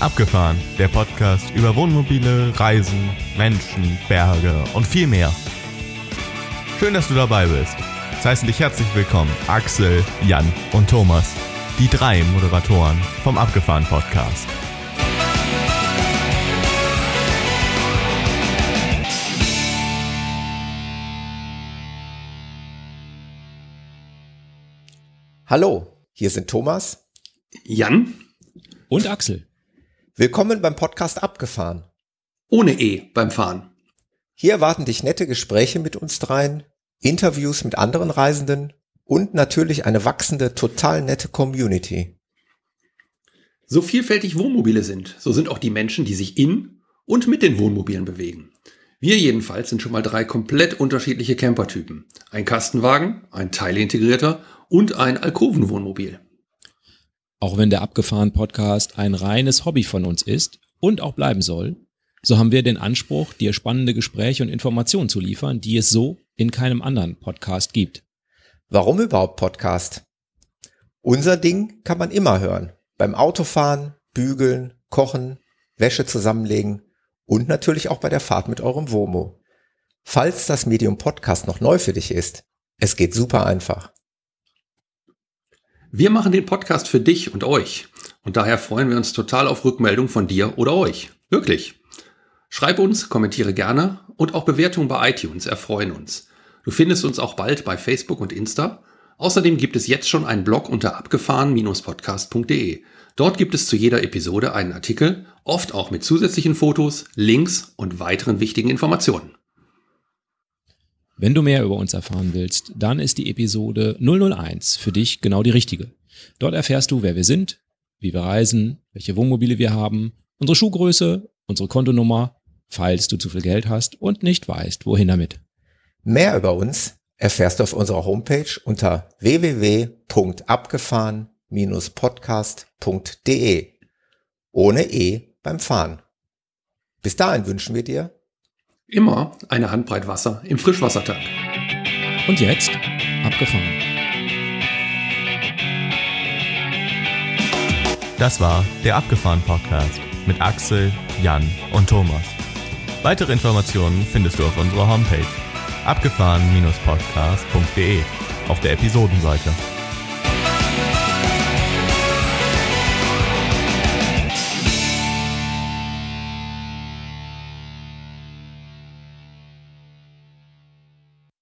Abgefahren, der Podcast über Wohnmobile, Reisen, Menschen, Berge und viel mehr. Schön, dass du dabei bist. Es heißen dich herzlich willkommen Axel, Jan und Thomas, die drei Moderatoren vom Abgefahren Podcast. Hallo, hier sind Thomas, Jan und Axel. Willkommen beim Podcast Abgefahren. Ohne E beim Fahren. Hier erwarten dich nette Gespräche mit uns dreien, Interviews mit anderen Reisenden und natürlich eine wachsende, total nette Community. So vielfältig Wohnmobile sind, so sind auch die Menschen, die sich in und mit den Wohnmobilen bewegen. Wir jedenfalls sind schon mal drei komplett unterschiedliche Campertypen. Ein Kastenwagen, ein teilintegrierter und ein Alkovenwohnmobil. Auch wenn der Abgefahren Podcast ein reines Hobby von uns ist und auch bleiben soll, so haben wir den Anspruch, dir spannende Gespräche und Informationen zu liefern, die es so in keinem anderen Podcast gibt. Warum überhaupt Podcast? Unser Ding kann man immer hören. Beim Autofahren, Bügeln, Kochen, Wäsche zusammenlegen und natürlich auch bei der Fahrt mit eurem Womo. Falls das Medium Podcast noch neu für dich ist, es geht super einfach. Wir machen den Podcast für dich und euch. Und daher freuen wir uns total auf Rückmeldung von dir oder euch. Wirklich. Schreib uns, kommentiere gerne und auch Bewertungen bei iTunes erfreuen uns. Du findest uns auch bald bei Facebook und Insta. Außerdem gibt es jetzt schon einen Blog unter abgefahren-podcast.de. Dort gibt es zu jeder Episode einen Artikel, oft auch mit zusätzlichen Fotos, Links und weiteren wichtigen Informationen. Wenn du mehr über uns erfahren willst, dann ist die Episode 001 für dich genau die richtige. Dort erfährst du, wer wir sind, wie wir reisen, welche Wohnmobile wir haben, unsere Schuhgröße, unsere Kontonummer, falls du zu viel Geld hast und nicht weißt, wohin damit. Mehr über uns erfährst du auf unserer Homepage unter www.abgefahren-podcast.de. Ohne E beim Fahren. Bis dahin wünschen wir dir Immer eine Handbreit Wasser im Frischwassertank. Und jetzt abgefahren. Das war der Abgefahren Podcast mit Axel, Jan und Thomas. Weitere Informationen findest du auf unserer Homepage abgefahren-podcast.de auf der Episodenseite.